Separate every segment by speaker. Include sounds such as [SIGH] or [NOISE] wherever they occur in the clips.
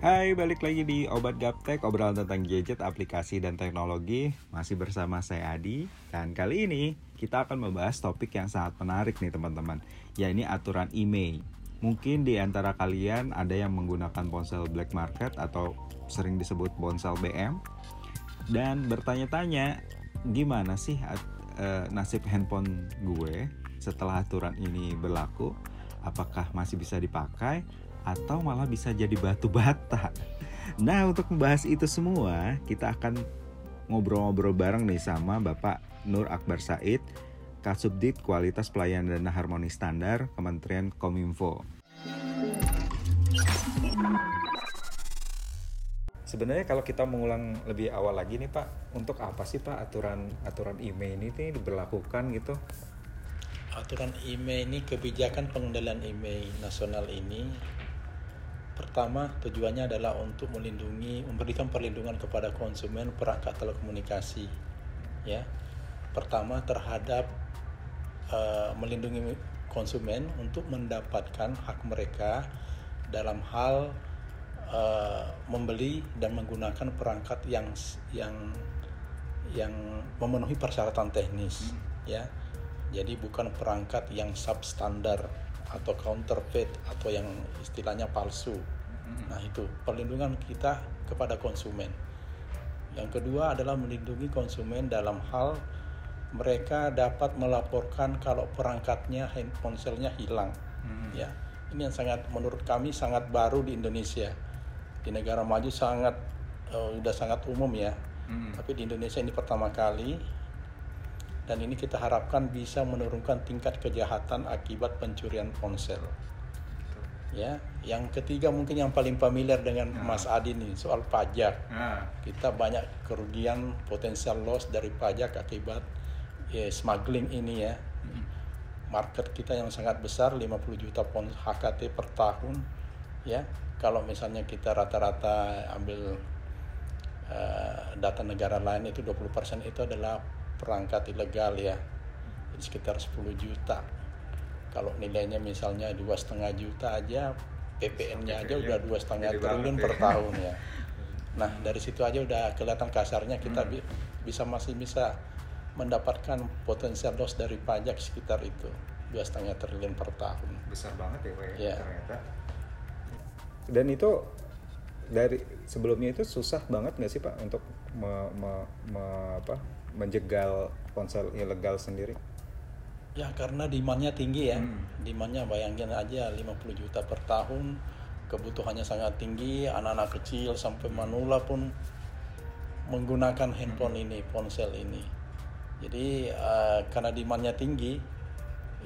Speaker 1: Hai, balik lagi di Obat Gaptek, obrolan tentang gadget, aplikasi, dan teknologi. Masih bersama saya Adi. Dan kali ini kita akan membahas topik yang sangat menarik nih teman-teman. Ya ini aturan email. Mungkin di antara kalian ada yang menggunakan ponsel black market atau sering disebut ponsel BM. Dan bertanya-tanya, gimana sih uh, nasib handphone gue setelah aturan ini berlaku? Apakah masih bisa dipakai? Atau malah bisa jadi batu bata. Nah, untuk membahas itu semua, kita akan ngobrol-ngobrol bareng nih sama Bapak Nur Akbar Said, Kasubdit Kualitas Pelayanan dan Harmoni Standar Kementerian Kominfo. Sebenarnya kalau kita mengulang lebih awal lagi nih Pak, untuk apa sih Pak aturan aturan IMEI ini nih diberlakukan gitu?
Speaker 2: Aturan IMEI ini kebijakan pengendalian IMEI nasional ini Pertama, tujuannya adalah untuk melindungi, memberikan perlindungan kepada konsumen perangkat telekomunikasi. Ya, pertama terhadap uh, melindungi konsumen untuk mendapatkan hak mereka dalam hal uh, membeli dan menggunakan perangkat yang yang yang memenuhi persyaratan teknis, hmm. ya. Jadi bukan perangkat yang substandar atau counterfeit atau yang istilahnya palsu. Nah, itu perlindungan kita kepada konsumen. Yang kedua adalah melindungi konsumen dalam hal mereka dapat melaporkan kalau perangkatnya ponselnya hilang. Hmm. Ya. Ini yang sangat menurut kami sangat baru di Indonesia. Di negara maju sangat uh, udah sangat umum ya. Hmm. Tapi di Indonesia ini pertama kali dan ini kita harapkan bisa menurunkan tingkat kejahatan akibat pencurian ponsel. Ya, yang ketiga mungkin yang paling familiar dengan nah. Mas Adi nih soal pajak. Nah. Kita banyak kerugian potensial loss dari pajak akibat ya, smuggling ini ya. Hmm. Market kita yang sangat besar 50 juta pon HKT per tahun ya. Kalau misalnya kita rata-rata ambil uh, data negara lain itu 20% itu adalah perangkat ilegal ya sekitar 10 juta kalau nilainya misalnya dua setengah juta aja PPN-nya aja udah dua setengah triliun per tahun ya [LAUGHS] nah dari situ aja udah kelihatan kasarnya kita hmm. bisa masih bisa mendapatkan potensial loss dari pajak sekitar itu dua setengah triliun per tahun
Speaker 1: besar banget ya pak ya, ya. ternyata dan itu dari sebelumnya itu susah banget nggak sih pak untuk me, me, me, apa, menjegal ponsel ilegal sendiri?
Speaker 2: Ya karena demandnya tinggi ya, hmm. demandnya bayangin aja 50 juta per tahun, kebutuhannya sangat tinggi, anak-anak kecil sampai manula pun menggunakan handphone hmm. ini, ponsel ini. Jadi uh, karena demandnya tinggi,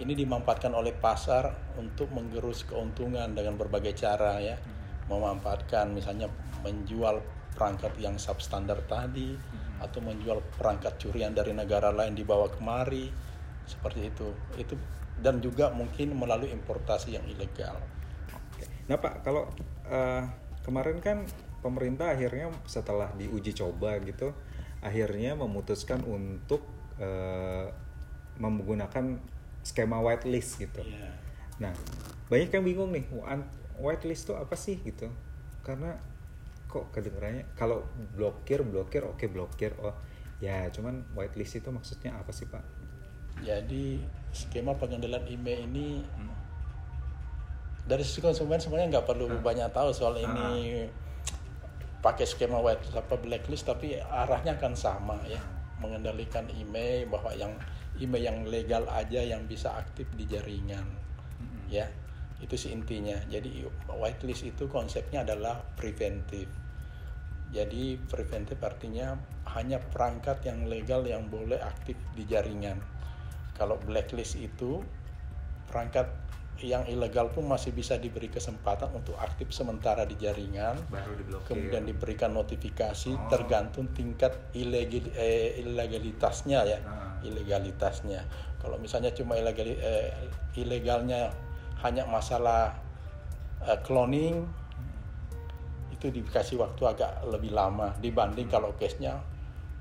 Speaker 2: ini dimanfaatkan oleh pasar untuk menggerus keuntungan dengan berbagai cara ya, hmm. memanfaatkan misalnya menjual perangkat yang substandar tadi. Hmm atau menjual perangkat curian dari negara lain dibawa kemari seperti itu itu dan juga mungkin melalui importasi yang ilegal.
Speaker 1: Nah pak kalau uh, kemarin kan pemerintah akhirnya setelah diuji coba gitu akhirnya memutuskan untuk uh, menggunakan skema whitelist gitu. Yeah. Nah banyak yang bingung nih whitelist itu apa sih gitu karena kok kedengarannya kalau blokir blokir oke okay, blokir oh ya cuman whitelist itu maksudnya apa sih pak
Speaker 2: jadi skema pengendalian email ini hmm. dari sisi konsumen sebenarnya nggak perlu hmm. banyak tahu soal ini hmm. pakai skema whitelist apa blacklist tapi arahnya akan sama ya mengendalikan email bahwa yang email yang legal aja yang bisa aktif di jaringan hmm. ya itu sih intinya jadi whitelist itu konsepnya adalah preventif jadi preventif artinya hanya perangkat yang legal yang boleh aktif di jaringan. Kalau blacklist itu perangkat yang ilegal pun masih bisa diberi kesempatan untuk aktif sementara di jaringan, baru diblokir. kemudian diberikan notifikasi oh. tergantung tingkat ilegal, eh, ilegalitasnya ya, nah. ilegalitasnya. Kalau misalnya cuma ilegal, eh, ilegalnya hanya masalah eh, cloning, itu dikasih waktu agak lebih lama dibanding kalau case-nya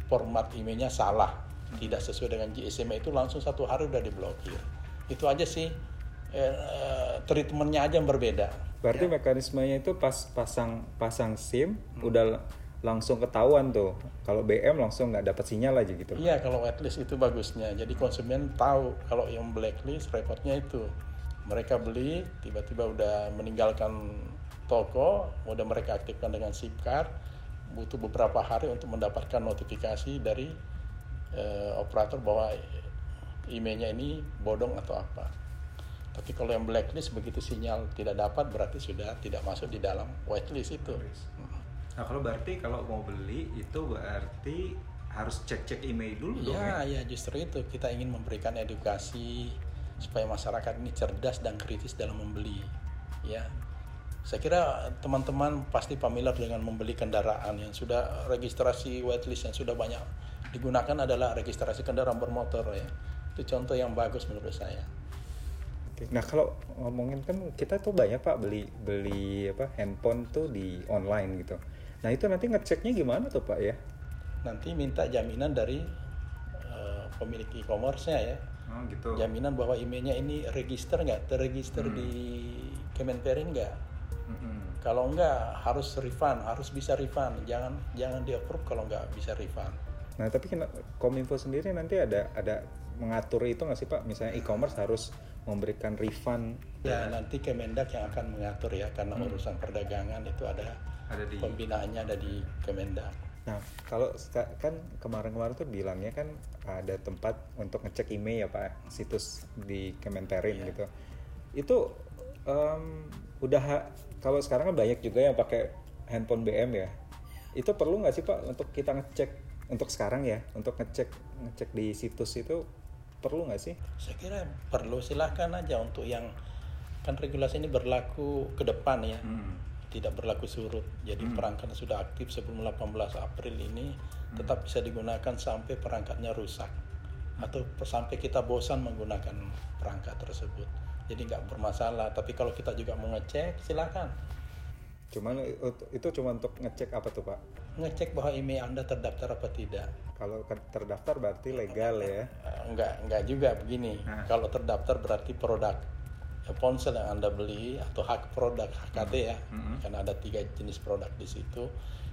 Speaker 2: format emailnya salah tidak sesuai dengan GSM itu langsung satu hari udah diblokir itu aja sih eh, treatmentnya aja yang berbeda
Speaker 1: Berarti
Speaker 2: Ya.
Speaker 1: mekanismenya itu pas pasang pasang SIM
Speaker 2: Hmm.
Speaker 1: udah langsung ketahuan tuh. Kalau BM langsung nggak dapat sinyal aja gitu.
Speaker 2: Iya kalau whitelist itu bagusnya. Jadi konsumen tahu kalau yang blacklist repotnya itu mereka beli tiba-tiba udah meninggalkan toko, udah mereka aktifkan dengan SIM card, butuh beberapa hari untuk mendapatkan notifikasi dari eh, operator bahwa emailnya ini bodong atau apa. Tapi kalau yang blacklist begitu sinyal tidak dapat berarti sudah tidak masuk di dalam whitelist itu.
Speaker 1: Nah kalau berarti kalau mau beli itu berarti harus cek-cek email dulu dong ya.
Speaker 2: Ya, ya justru itu kita ingin memberikan edukasi supaya masyarakat ini cerdas dan kritis dalam membeli. Ya, saya kira teman-teman pasti familiar dengan membeli kendaraan yang sudah registrasi whitelist yang sudah banyak digunakan adalah registrasi kendaraan bermotor ya. Itu contoh yang bagus menurut saya.
Speaker 1: Oke. Nah kalau ngomongin kan kita tuh banyak pak beli beli apa handphone tuh di online gitu. Nah itu nanti ngeceknya gimana tuh pak ya?
Speaker 2: Nanti minta jaminan dari eh, pemilik e-commerce-nya ya.
Speaker 1: Oh gitu.
Speaker 2: Jaminan bahwa emailnya ini register nggak, terregister
Speaker 1: Hmm.
Speaker 2: di Kemenperin nggak.
Speaker 1: Mm-mm.
Speaker 2: Kalau enggak harus refund, harus bisa refund. Jangan jangan di approve kalau enggak bisa refund.
Speaker 1: Nah tapi kena- Kominfo sendiri nanti ada ada mengatur itu nggak sih pak? Misalnya e-commerce harus memberikan refund
Speaker 2: Ya nanti Kemendak yang akan mengatur ya karena
Speaker 1: Hmm.
Speaker 2: urusan perdagangan itu ada
Speaker 1: ada di.
Speaker 2: pembinaannya ada di Kemendak.
Speaker 1: Nah kalau kan kemarin-kemarin tuh bilangnya kan ada tempat untuk ngecek email ya pak, situs di Kementerin
Speaker 2: Iya.
Speaker 1: gitu. Itu em, udah ha- kalau sekarang kan banyak juga yang pakai handphone BM ya. Itu perlu nggak sih pak untuk kita ngecek untuk sekarang ya, untuk ngecek ngecek di situs itu perlu nggak sih?
Speaker 2: Saya kira perlu silahkan aja untuk yang kan regulasi ini berlaku ke depan ya. tidak berlaku surut. Jadi
Speaker 1: Hmm.
Speaker 2: perangkat yang sudah aktif sebelum 18 April ini tetap bisa digunakan sampai perangkatnya rusak atau sampai kita bosan menggunakan perangkat tersebut. Jadi nggak bermasalah. Tapi kalau kita juga mau ngecek, silakan
Speaker 1: Cuman itu cuma untuk ngecek apa tuh pak?
Speaker 2: Ngecek bahwa email anda terdaftar apa tidak.
Speaker 1: Kalau terdaftar berarti legal ya.
Speaker 2: Eh, Enggak, enggak juga begini.
Speaker 1: Nah.
Speaker 2: Kalau terdaftar berarti produk eh, ponsel yang anda beli atau hak produk HKT ya,
Speaker 1: Mhm.
Speaker 2: karena ada tiga jenis produk di situ.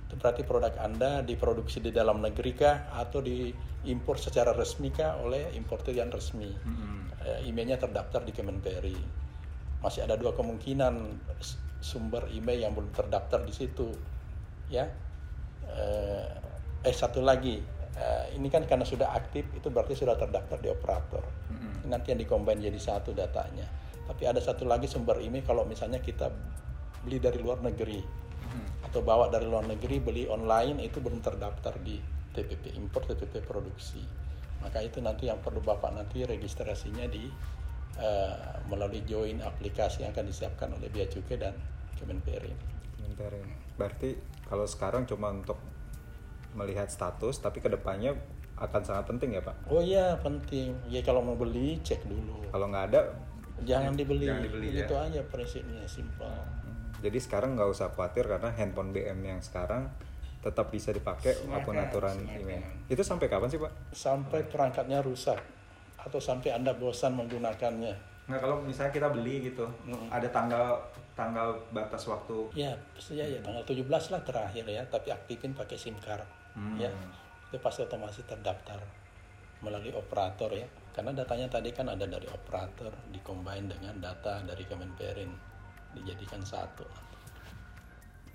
Speaker 2: Itu berarti produk anda diproduksi di dalam negeri kah atau diimpor secara resmi kah oleh importer yang resmi. Eh, emailnya terdaftar di Kemenperi. Masih ada dua kemungkinan sumber email yang belum terdaftar di situ, ya. Eh, eh satu lagi, eh, ini kan karena sudah aktif itu berarti sudah terdaftar di operator. Nanti yang dikombin jadi satu datanya. Tapi ada satu lagi sumber email kalau misalnya kita beli dari luar negeri atau bawa dari luar negeri beli online itu belum terdaftar di TPP impor TPP produksi. Maka itu nanti yang perlu Bapak nanti registrasinya di eh, melalui join aplikasi yang akan disiapkan oleh Bea Cukai dan Kemenperin.
Speaker 1: Kementerin. Berarti kalau sekarang cuma untuk melihat status, tapi ke depannya akan sangat penting ya pak.
Speaker 2: Oh iya penting. Ya kalau mau beli cek dulu.
Speaker 1: Kalau nggak ada,
Speaker 2: Jangan dibeli.
Speaker 1: Jangan dibeli, ya.
Speaker 2: Itu aja prinsipnya simpel.
Speaker 1: jadi sekarang nggak usah khawatir karena handphone BM yang sekarang tetap bisa dipakai apa
Speaker 2: pun
Speaker 1: aturan email. Itu sampai kapan sih pak?
Speaker 2: Sampai perangkatnya rusak atau sampai Anda bosan menggunakannya.
Speaker 1: Nggak kalau misalnya kita beli gitu, ada tanggal tanggal batas waktu.
Speaker 2: Ya, ya, ya tanggal 17 lah terakhir ya, tapi aktifin pakai SIM card.
Speaker 1: Hmm.
Speaker 2: Ya. Itu pasti otomatis terdaftar melalui operator ya. Karena datanya tadi kan ada dari operator dikombin dengan data dari Kemenperin dijadikan satu.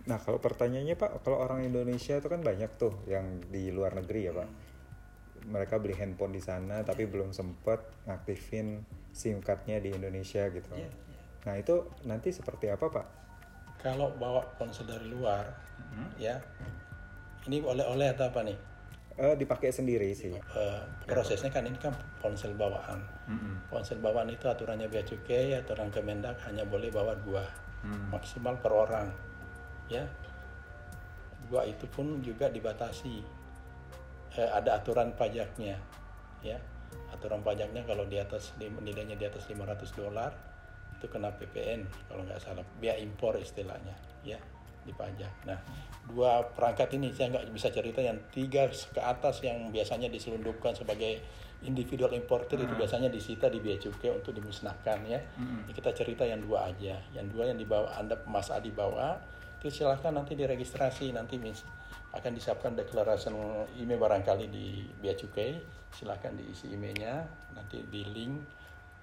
Speaker 1: Nah kalau pertanyaannya pak, kalau orang Indonesia itu kan banyak tuh yang di luar negeri ya pak. Mereka beli handphone di sana tapi belum sempet ngaktifin SIM cardnya di Indonesia gitu.
Speaker 2: Ya,
Speaker 1: Nah itu nanti seperti apa pak?
Speaker 2: Kalau bawa ponsel dari luar, ya, ini oleh-oleh atau apa nih?
Speaker 1: Eh, dipakai sendiri sih.
Speaker 2: Eh, prosesnya kan ini kan ponsel bawaan. Ponsel bawaan itu aturannya bea cukai, aturan Kemendak hanya boleh bawa dua, maksimal per orang, ya. Dua itu pun juga dibatasi. Eh, ada aturan pajaknya, ya. Aturan pajaknya kalau di atas nilainya di atas 500 dolar itu kena PPN kalau nggak salah, biaya impor istilahnya, ya. dipajak. Nah, dua perangkat ini saya nggak bisa cerita yang tiga ke atas yang biasanya diselundupkan sebagai individual importer itu biasanya disita di bea cukai untuk dimusnahkan ya. Ini Kita cerita yang dua aja. Yang dua yang dibawa Anda Mas Adi bawa itu silahkan nanti diregistrasi nanti mis akan disiapkan deklarasi email barangkali di bea cukai silahkan diisi emailnya nanti di link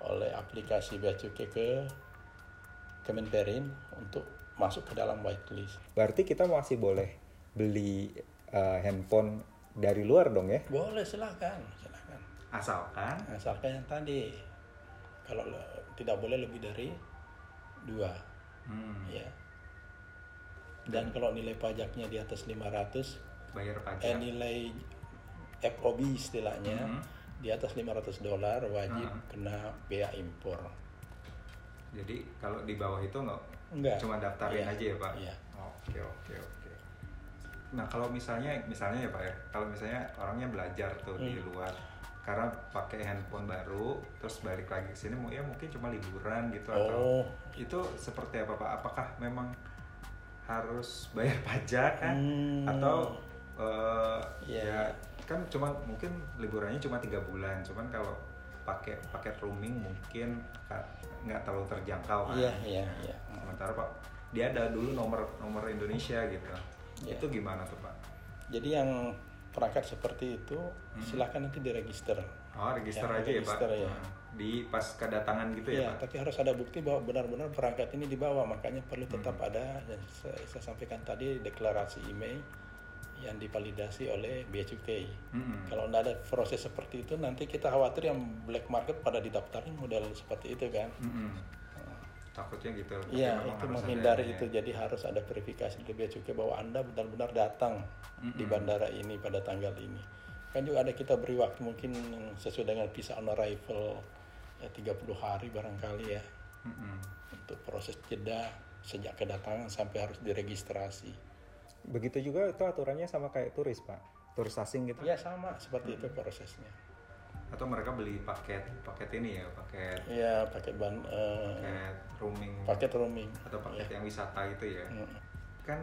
Speaker 2: oleh aplikasi bea cukai ke Kemenperin untuk masuk ke dalam whitelist.
Speaker 1: Berarti kita masih boleh beli uh, handphone dari luar dong ya?
Speaker 2: Boleh silahkan, silahkan.
Speaker 1: Asalkan
Speaker 2: Asalkan yang tadi kalau tidak boleh lebih dari dua,
Speaker 1: hmm,
Speaker 2: ya. Dan kalau nilai pajaknya di atas 500,
Speaker 1: bayar pajak.
Speaker 2: eh nilai FOB istilahnya
Speaker 1: Mhm.
Speaker 2: di atas 500 dolar wajib
Speaker 1: Mhm.
Speaker 2: kena bea impor.
Speaker 1: Jadi kalau di bawah itu nggak
Speaker 2: Enggak.
Speaker 1: cuma daftarin
Speaker 2: Iya,
Speaker 1: aja ya pak?
Speaker 2: iya.
Speaker 1: Oke oke oke. Nah kalau misalnya misalnya ya pak ya, kalau misalnya orangnya belajar tuh di
Speaker 2: Hmm.
Speaker 1: luar karena pakai handphone baru terus balik lagi ke sini ya mungkin cuma liburan gitu
Speaker 2: Oh.
Speaker 1: atau itu seperti apa pak? Apakah memang harus bayar [LAUGHS] pajak kan
Speaker 2: Hmm.
Speaker 1: atau eh,
Speaker 2: Iya,
Speaker 1: ya
Speaker 2: iya.
Speaker 1: kan cuma mungkin liburannya cuma tiga bulan cuman kalau pakai paket roaming mungkin nggak terlalu terjangkau kan
Speaker 2: Iya, iya, iya.
Speaker 1: sementara pak dia ada dulu nomor nomor Indonesia gitu
Speaker 2: Iya.
Speaker 1: itu gimana tuh pak
Speaker 2: Jadi yang perangkat seperti itu silahkan nanti diregister.
Speaker 1: oh register
Speaker 2: Ya,
Speaker 1: aja ya
Speaker 2: register
Speaker 1: pak
Speaker 2: ya.
Speaker 1: Hmm. Di pas kedatangan gitu ya,
Speaker 2: Iya,
Speaker 1: pak
Speaker 2: tapi harus ada bukti bahwa benar-benar perangkat ini dibawa. Makanya perlu tetap
Speaker 1: Hmm.
Speaker 2: ada yang saya, saya sampaikan tadi deklarasi email yang divalidasi oleh Bea Cukai.
Speaker 1: Mm-mm.
Speaker 2: Kalau tidak ada proses seperti itu, nanti kita khawatir yang black market pada didaftarin model seperti itu kan.
Speaker 1: Mm-mm. takutnya gitu
Speaker 2: Iya, itu menghindari
Speaker 1: ya.
Speaker 2: itu. Jadi harus ada verifikasi dari Bea Cukai bahwa Anda benar-benar datang di bandara ini pada tanggal ini. Kan juga ada kita beri waktu mungkin sesuai dengan visa on arrival ya 30 hari barangkali ya
Speaker 1: Mm-mm.
Speaker 2: untuk proses jeda sejak kedatangan sampai harus diregistrasi.
Speaker 1: begitu juga itu aturannya sama kayak turis pak turis asing gitu
Speaker 2: Ya sama seperti itu prosesnya.
Speaker 1: atau mereka beli paket paket ini ya paket
Speaker 2: Ya pakai ban eh,
Speaker 1: paket roaming
Speaker 2: paket roaming.
Speaker 1: atau paket yang wisata itu ya
Speaker 2: Mm.
Speaker 1: kan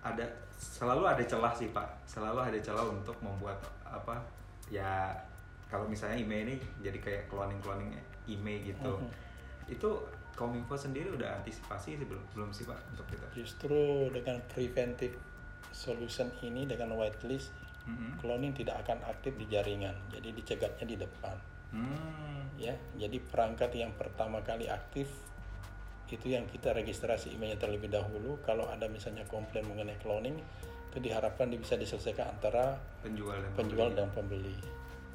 Speaker 1: ada selalu ada celah sih pak selalu ada celah untuk membuat apa ya kalau misalnya email ini jadi kayak cloning cloning email gitu
Speaker 2: Mhm.
Speaker 1: itu Kominfo sendiri udah antisipasi sih belum belum sih pak untuk kita
Speaker 2: Justru dengan preventive solution ini dengan whitelist
Speaker 1: Mhm.
Speaker 2: cloning tidak akan aktif di jaringan. Jadi dicegatnya di depan.
Speaker 1: Hmm.
Speaker 2: Ya, jadi perangkat yang pertama kali aktif itu yang kita registrasi emailnya terlebih dahulu. Kalau ada misalnya komplain mengenai cloning, itu diharapkan bisa diselesaikan antara
Speaker 1: penjual dan
Speaker 2: penjual
Speaker 1: pembeli.
Speaker 2: dan pembeli.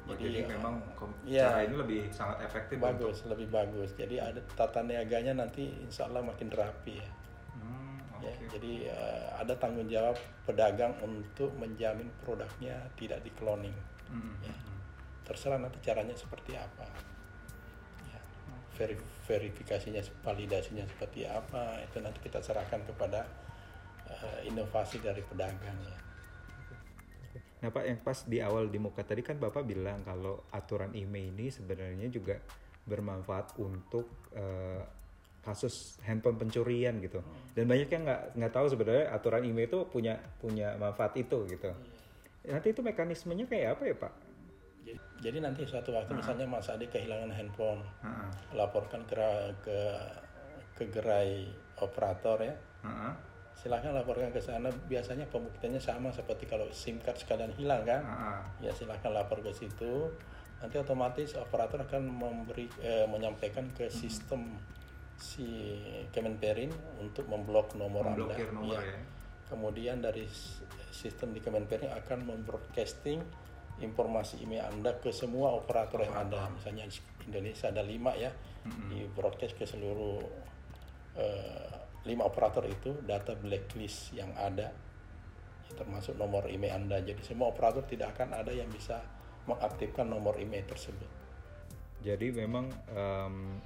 Speaker 1: Jadi, memang kom-
Speaker 2: ya.
Speaker 1: cara ini lebih sangat efektif untuk
Speaker 2: bagus, lebih bagus. Jadi ada tata niaganya nanti insya Allah makin rapi ya.
Speaker 1: Hmm,
Speaker 2: Ya,
Speaker 1: oke.
Speaker 2: jadi eh, ada tanggung jawab pedagang untuk menjamin produknya tidak di cloning.
Speaker 1: Hmm,
Speaker 2: Ya.
Speaker 1: hmm.
Speaker 2: Terserah nanti caranya seperti apa. Ya. Veri- verifikasinya, validasinya seperti apa itu nanti kita serahkan kepada eh, inovasi dari pedagang ya.
Speaker 1: Nah Pak yang pas di awal di muka tadi kan Bapak bilang kalau aturan IMEI ini sebenarnya juga bermanfaat untuk eh, kasus handphone pencurian gitu. Dan banyak yang nggak nggak tahu sebenarnya aturan IMEI itu punya punya manfaat itu gitu. Nanti itu mekanismenya kayak apa ya Pak?
Speaker 2: Jadi, jadi nanti suatu waktu misalnya Mas Adi kehilangan handphone,
Speaker 1: Heeh.
Speaker 2: laporkan ke ke ke gerai operator ya.
Speaker 1: Heeh.
Speaker 2: Silahkan laporkan ke sana. Biasanya pembuktiannya sama seperti kalau SIM card sekalian hilang kan.
Speaker 1: Heeh.
Speaker 2: Ya silahkan lapor ke situ. Nanti otomatis operator akan memberi eh, menyampaikan ke sistem si Kemenperin untuk memblok nomor
Speaker 1: Memblokir
Speaker 2: Anda.
Speaker 1: nomor
Speaker 2: Iya.
Speaker 1: ya.
Speaker 2: Kemudian dari sistem di Kemenperin akan membroadcasting informasi email Anda ke semua operator yang ada. Misalnya Indonesia ada lima ya, di broadcast ke seluruh eh, lima operator itu data blacklist yang ada, ya, termasuk nomor email Anda. Jadi semua operator tidak akan ada yang bisa mengaktifkan nomor email tersebut.
Speaker 1: Jadi memang em,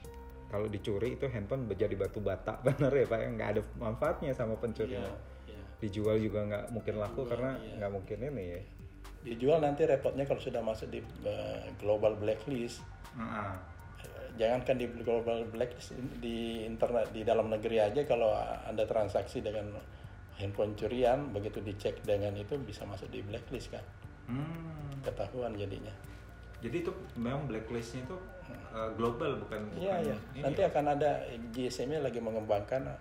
Speaker 1: kalau dicuri itu handphone jadi batu bata [LAUGHS] benar ya Pak? Nggak ada manfaatnya sama pencurian.
Speaker 2: Iya, iya.
Speaker 1: Dijual juga nggak mungkin laku karena
Speaker 2: iya.
Speaker 1: nggak mungkin ini ya.
Speaker 2: Dijual nanti repotnya kalau sudah masuk di eh, global blacklist,
Speaker 1: Heeh.
Speaker 2: Eh, jangankan di global blacklist di internet di dalam negeri aja kalau anda transaksi dengan handphone curian begitu dicek dengan itu bisa masuk di blacklist kan
Speaker 1: Hmm.
Speaker 2: ketahuan jadinya.
Speaker 1: Jadi itu memang blacklistnya itu uh, global bukan
Speaker 2: iya iya.
Speaker 1: ini
Speaker 2: nanti
Speaker 1: ya?
Speaker 2: akan ada GSM-nya lagi mengembangkan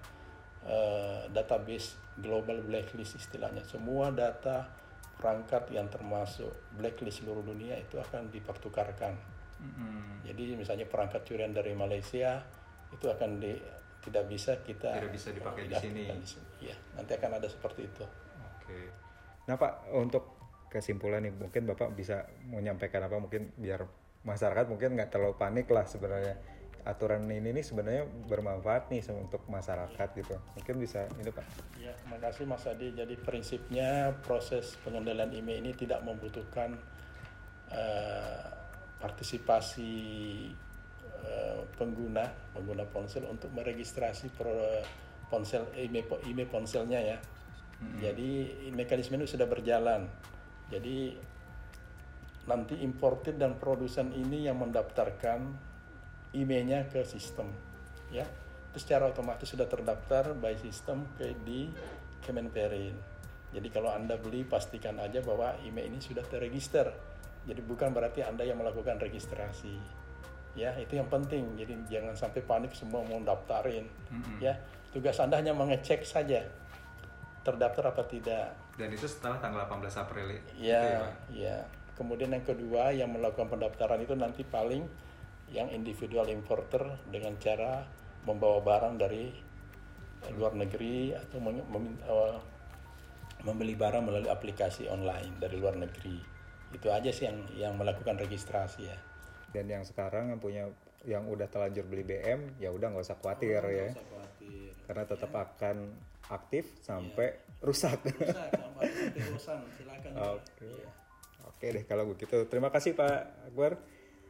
Speaker 2: eh, database global blacklist istilahnya. Semua data perangkat yang termasuk blacklist seluruh dunia itu akan dipertukarkan
Speaker 1: Mm-mm.
Speaker 2: jadi misalnya perangkat curian dari Malaysia itu akan di tidak bisa kita
Speaker 1: Tidak bisa dipakai di sini.
Speaker 2: di sini. Iya, nanti akan ada seperti itu.
Speaker 1: Oke. Nah Pak, untuk kesimpulan nih, mungkin Bapak bisa menyampaikan apa mungkin biar masyarakat mungkin nggak terlalu panik lah sebenarnya. Aturan ini nih sebenarnya bermanfaat nih untuk masyarakat gitu. Mungkin bisa ini Pak.
Speaker 2: Ya, terima kasih Mas Adi. Jadi prinsipnya proses pengendalian IMEI ini tidak membutuhkan eh, partisipasi eh, pengguna pengguna ponsel untuk meregistrasi pro- ponsel IMEI, po- IMEI ponselnya ya. Jadi mekanisme ini sudah berjalan. Jadi nanti importer dan produsen ini yang mendaftarkan IMEI-nya ke sistem ya itu secara otomatis sudah terdaftar by sistem ke di Kemenperin jadi kalau anda beli pastikan aja bahwa IMEI ini sudah terregister jadi bukan berarti anda yang melakukan registrasi ya itu yang penting jadi jangan sampai panik semua mau daftarin ya tugas anda hanya mengecek saja terdaftar apa tidak
Speaker 1: Dan itu setelah tanggal 18 April itu
Speaker 2: Ya,
Speaker 1: Pak?
Speaker 2: ya. Kemudian yang kedua yang melakukan pendaftaran itu nanti paling yang individual importer dengan cara membawa barang dari luar negeri atau mem- memin- eh, membeli barang melalui aplikasi online dari luar negeri. Itu aja sih yang yang melakukan registrasi ya.
Speaker 1: Dan yang sekarang yang punya yang udah terlanjur beli BM ya udah nggak usah khawatir ya.
Speaker 2: khawatir.
Speaker 1: Karena tetap akan aktif sampai rusak.
Speaker 2: silakan. [LAUGHS]
Speaker 1: Oke. Oke deh kalau begitu. Terima kasih Pak Akbar.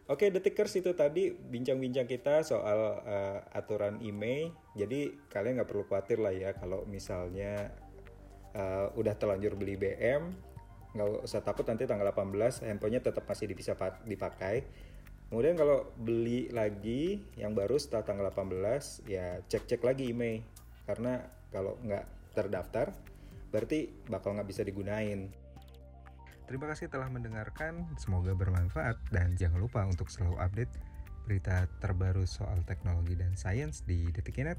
Speaker 1: Oke, detikers itu tadi bincang-bincang kita soal eh, aturan IMEI. Jadi kalian nggak perlu khawatir lah ya kalau misalnya eh, udah terlanjur beli BM, nggak usah takut nanti tanggal 18 handphonenya tetap masih bisa pa- dipakai. Kemudian kalau beli lagi yang baru setelah tanggal 18 ya cek-cek lagi IMEI karena kalau nggak terdaftar berarti bakal nggak bisa digunain. Terima kasih telah mendengarkan, semoga bermanfaat dan jangan lupa untuk selalu update berita terbaru soal teknologi dan sains di Detikinet.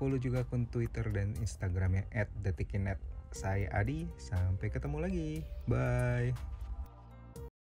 Speaker 1: Follow juga akun Twitter dan Instagramnya @detikinet. Saya Adi, sampai ketemu lagi. Bye.